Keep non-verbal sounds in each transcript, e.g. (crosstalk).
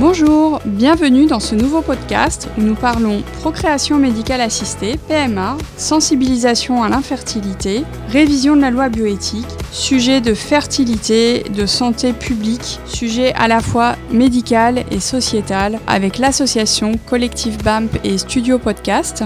Bonjour, bienvenue dans ce nouveau podcast où nous parlons procréation médicale assistée, PMA, sensibilisation à l'infertilité, révision de la loi bioéthique, sujet de fertilité, de santé publique, sujet à la fois médical et sociétal avec l'association Collectif BAMP et Studio Podcast.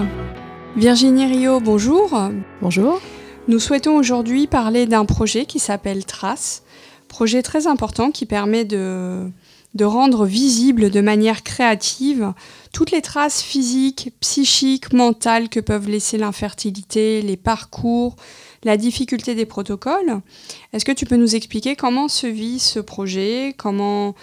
Virginie Rio, bonjour. Bonjour. Nous souhaitons aujourd'hui parler d'un projet qui s'appelle Trace, projet très important qui permet de de rendre visible de manière créative toutes les traces physiques, psychiques, mentales que peuvent laisser l'infertilité, les parcours, la difficulté des protocoles. Est-ce que tu peux nous expliquer comment se vit ce projet, comment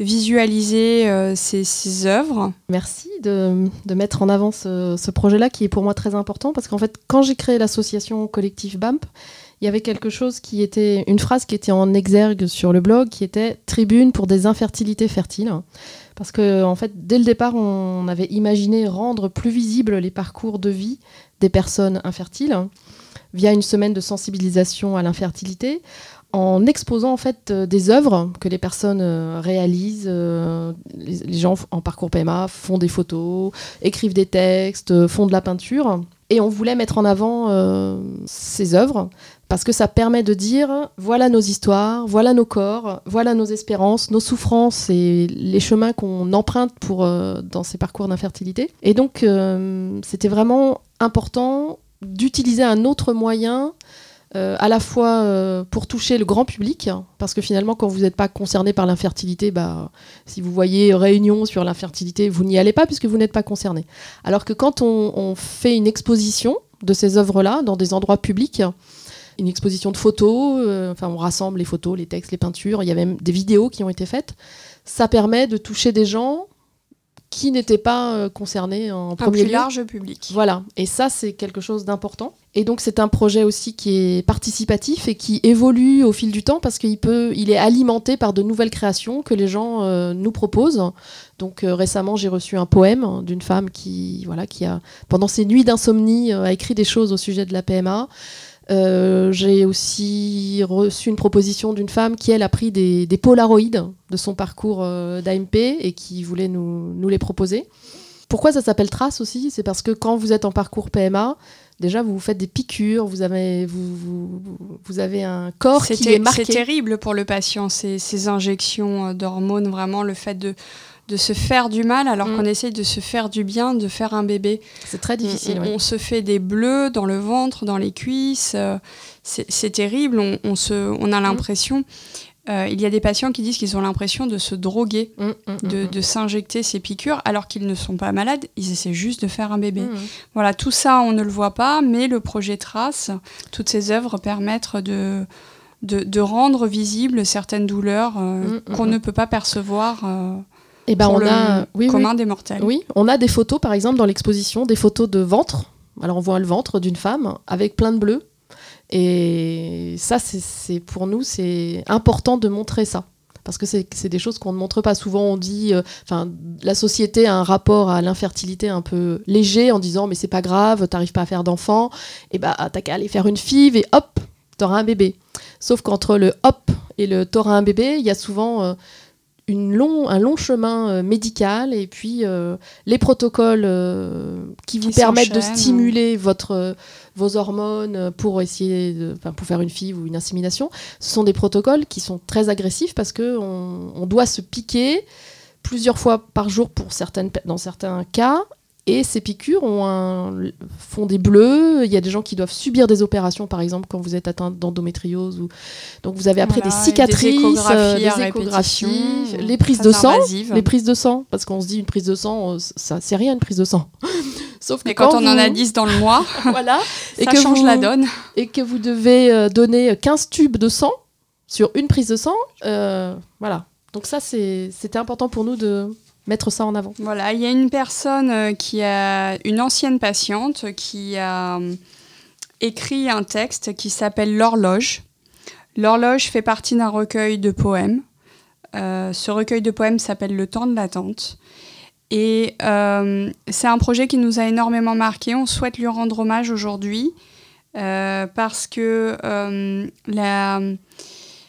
visualiser euh, ces, œuvres? Merci de, mettre en avant ce, ce projet-là qui est pour moi très important parce qu'en fait, quand j'ai créé l'association collectif BAMP, il y avait quelque chose qui était, une phrase qui était en exergue sur le blog, qui était tribune pour des infertilités fertiles. Parce que, en fait, dès le départ, on avait imaginé rendre plus visibles les parcours de vie des personnes infertiles via une semaine de sensibilisation à l'infertilité, en exposant en fait euh, des œuvres que les personnes euh, réalisent. Euh, les, gens en parcours PMA font des photos, écrivent des textes, font de la peinture. Et on voulait mettre en avant ces œuvres parce que ça permet de dire voilà nos histoires, voilà nos corps, voilà nos espérances, nos souffrances et les chemins qu'on emprunte pour, dans ces parcours d'infertilité. Et donc, c'était vraiment important d'utiliser un autre moyen euh, à la fois euh, pour toucher le grand public, parce que finalement, quand vous n'êtes pas concerné par l'infertilité, bah, si vous voyez réunion sur l'infertilité, vous n'y allez pas puisque vous n'êtes pas concerné. Alors que quand on, fait une exposition de ces œuvres-là dans des endroits publics, une exposition de photos, euh, enfin on rassemble les photos, les textes, les peintures, il y a même des vidéos qui ont été faites, ça permet de toucher des gens qui n'étaient pas euh, concernés en premier un plus large public. Voilà, et ça c'est quelque chose d'important. Et donc c'est un projet aussi qui est participatif et qui évolue au fil du temps parce qu'il peut, il est alimenté par de nouvelles créations que les gens euh, nous proposent. Donc euh, récemment j'ai reçu un poème d'une femme qui, voilà, qui a pendant ses nuits d'insomnie a écrit des choses au sujet de la PMA. Euh, j'ai aussi reçu une proposition d'une femme qui, elle, a pris des, des polaroïdes de son parcours euh, d'AMP et qui voulait nous, nous, les proposer. Pourquoi ça s'appelle trace aussi? C'est parce que quand vous êtes en parcours PMA, déjà vous vous faites des piqûres, vous avez, vous, vous, vous avez un corps qui est marqué. C'est terrible pour le patient, ces, ces injections d'hormones, vraiment le fait de de se faire du mal alors mm. qu'on essaye de se faire du bien, de faire un bébé. C'est très difficile. On, se fait des bleus dans le ventre, dans les cuisses. Euh, c'est terrible. On, se, on a mm. l'impression. Euh, il y a des patients qui disent qu'ils ont l'impression de se droguer, mm, de, s'injecter ces piqûres, alors qu'ils ne sont pas malades, ils essaient juste de faire un bébé. Voilà, tout ça, on ne le voit pas, mais le projet Trace, toutes ces œuvres permettent de, de, rendre visibles certaines douleurs euh, qu'on ne peut pas percevoir. Et ben on a oui, commun des mortels. Oui, on a des photos par exemple dans l'exposition, des photos de ventre. Alors on voit le ventre d'une femme avec plein de bleu. Et ça, c'est pour nous, c'est important de montrer ça. Parce que c'est des choses qu'on ne montre pas. Souvent, on dit, euh, la société a un rapport à l'infertilité un peu léger en disant, mais c'est pas grave, t'arrives pas à faire d'enfant, et bah t'as qu'à aller faire une FIV et hop, t'auras un bébé. Sauf qu'entre le hop et le t'auras un bébé, il y a souvent euh, une long, un long chemin euh, médical et puis euh, les protocoles euh, qui vous permettent de stimuler votre, vos hormones pour essayer de, pour faire une FIV ou une insémination, ce sont des protocoles qui sont très agressifs parce qu'on on doit se piquer plusieurs fois par jour pour certaines, dans certains cas et ces piqûres ont un, font des bleus. Il y a des gens qui doivent subir des opérations, par exemple, quand vous êtes atteint d'endométriose. Ou... Donc vous avez après des cicatrices, des échographies, euh, les prises de sang. Les prises de sang, parce qu'on se dit une prise de sang, euh, ça c'est rien une prise de sang. (laughs) Sauf que quand, on en a 10 dans le mois, (laughs) voilà, (laughs) et ça que change la donne. Et que vous devez euh, donner 15 tubes de sang sur une prise de sang. voilà. Donc ça, c'était important pour nous de, mettre ça en avant. Voilà, il y a une personne euh, qui a une ancienne patiente qui a euh, écrit un texte qui s'appelle L'horloge. L'horloge fait partie d'un recueil de poèmes. Euh, ce recueil de poèmes s'appelle Le temps de l'attente. Et c'est un projet qui nous a énormément marqué. On souhaite lui rendre hommage aujourd'hui parce que la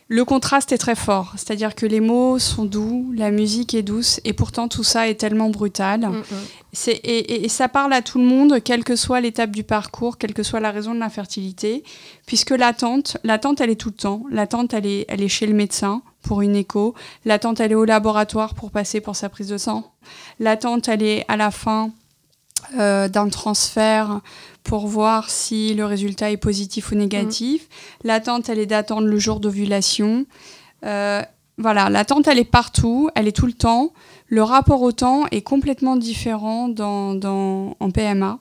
le contraste est très fort, c'est-à-dire que les mots sont doux, la musique est douce, et pourtant tout ça est tellement brutal. Mm, mm. et, ça parle à tout le monde, quelle que soit l'étape du parcours, quelle que soit la raison de l'infertilité, puisque l'attente, l'attente, elle est tout le temps. L'attente, elle est, elle est chez le médecin pour une écho. L'attente, elle est au laboratoire pour passer pour sa prise de sang. L'attente, elle est à la fin euh, d'un transfert pour voir si le résultat est positif ou négatif. Mm. L'attente, elle est d'attendre le jour d'ovulation. Euh, voilà, l'attente, elle est partout, elle est tout le temps. Le rapport au temps est complètement différent dans, en PMA.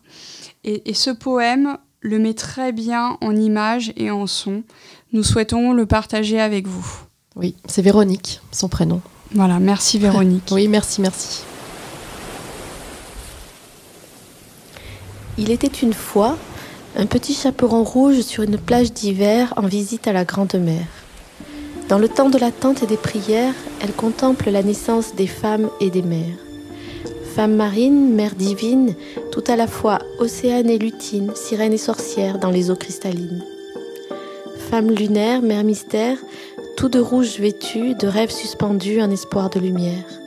Et, ce poème le met très bien en image et en son. Nous souhaitons le partager avec vous. Oui, c'est Véronique, son prénom. Voilà, merci Véronique. oui, merci, merci. Il était une fois un petit chaperon rouge sur une plage d'hiver en visite à la Grande Mère. Dans le temps de l'attente et des prières, elle contemple la naissance des femmes et des mères. Femme marine, mère divine, tout à la fois océane et lutine, sirène et sorcière dans les eaux cristallines. Femme lunaire, mère mystère, tout de rouge vêtue, de rêves suspendus, un espoir de lumière.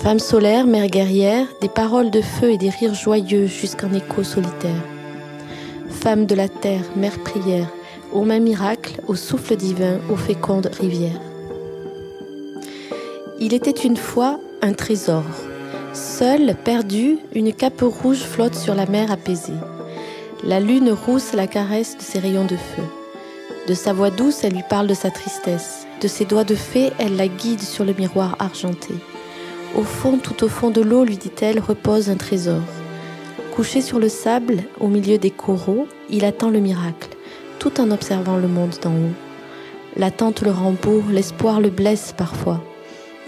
Femme solaire, mère guerrière, des paroles de feu et des rires joyeux jusqu'en écho solitaire. Femme de la terre, mère prière, aux mains miracles, au souffle divin, aux fécondes rivières. Il était une fois un trésor. Seul, perdu, une cape rouge flotte sur la mer apaisée. La lune rousse la caresse de ses rayons de feu. De sa voix douce, elle lui parle de sa tristesse. De ses doigts de fée, elle la guide sur le miroir argenté. Au fond, tout au fond de l'eau, lui dit-elle, repose un trésor. Couché sur le sable, au milieu des coraux, il attend le miracle, tout en observant le monde d'en haut. L'attente le beau, l'espoir le blesse parfois.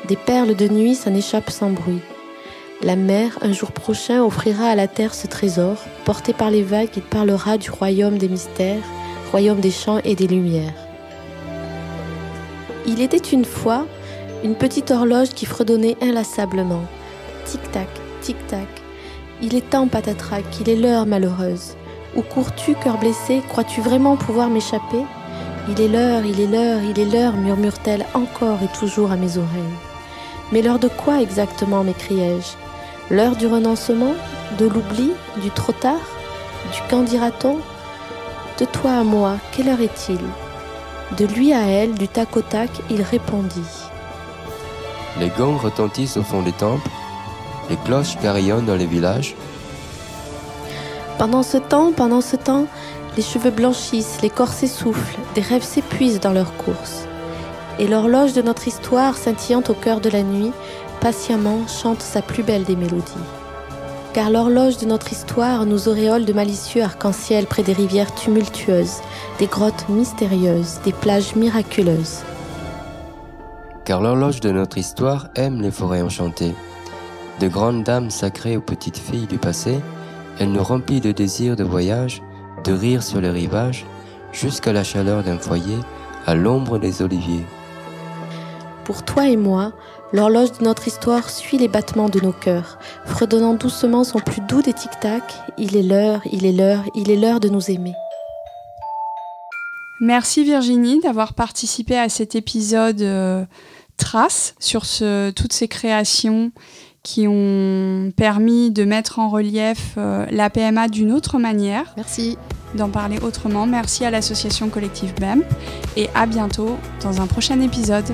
Des perles de nuit s'en échappent sans bruit. La mer, un jour prochain, offrira à la terre ce trésor. Porté par les vagues, il parlera du royaume des mystères, royaume des champs et des lumières. Il était une fois une petite horloge qui fredonnait inlassablement. Tic-tac, tic-tac. Il est temps, patatrac, il est l'heure malheureuse. Où cours-tu, cœur blessé? Crois-tu vraiment pouvoir m'échapper? Il est l'heure, il est l'heure, il est l'heure, murmure-t-elle encore et toujours à mes oreilles. Mais l'heure de quoi exactement m'écriai-je? L'heure du renoncement? De l'oubli? Du trop tard? Du quand dira-t-on? De toi à moi, quelle heure est-il? De lui à elle, du tac au tac, il répondit. Les gongs retentissent au fond des temples, les cloches carillonnent dans les villages. Pendant ce temps, pendant ce temps, les cheveux blanchissent, les corps s'essoufflent, des rêves s'épuisent dans leur course. Et l'horloge de notre histoire, scintillant au cœur de la nuit, patiemment chante sa plus belle des mélodies. Car l'horloge de notre histoire nous auréole de malicieux arc-en-ciel près des rivières tumultueuses, des grottes mystérieuses, des plages miraculeuses car l'horloge de notre histoire aime les forêts enchantées. De grandes dames sacrées aux petites filles du passé, elle nous remplit de désirs de voyage, de rire sur les rivages, jusqu'à la chaleur d'un foyer, à l'ombre des oliviers. Pour toi et moi, l'horloge de notre histoire suit les battements de nos cœurs, fredonnant doucement son plus doux des tic-tac. Il est l'heure, il est l'heure, il est l'heure de nous aimer. Merci Virginie d'avoir participé à cet épisode. Euh, traces sur ce, toutes ces créations qui ont permis de mettre en relief euh, la PMA d'une autre manière. Merci. D'en parler autrement. Merci à l'association collective BEMP et à bientôt dans un prochain épisode.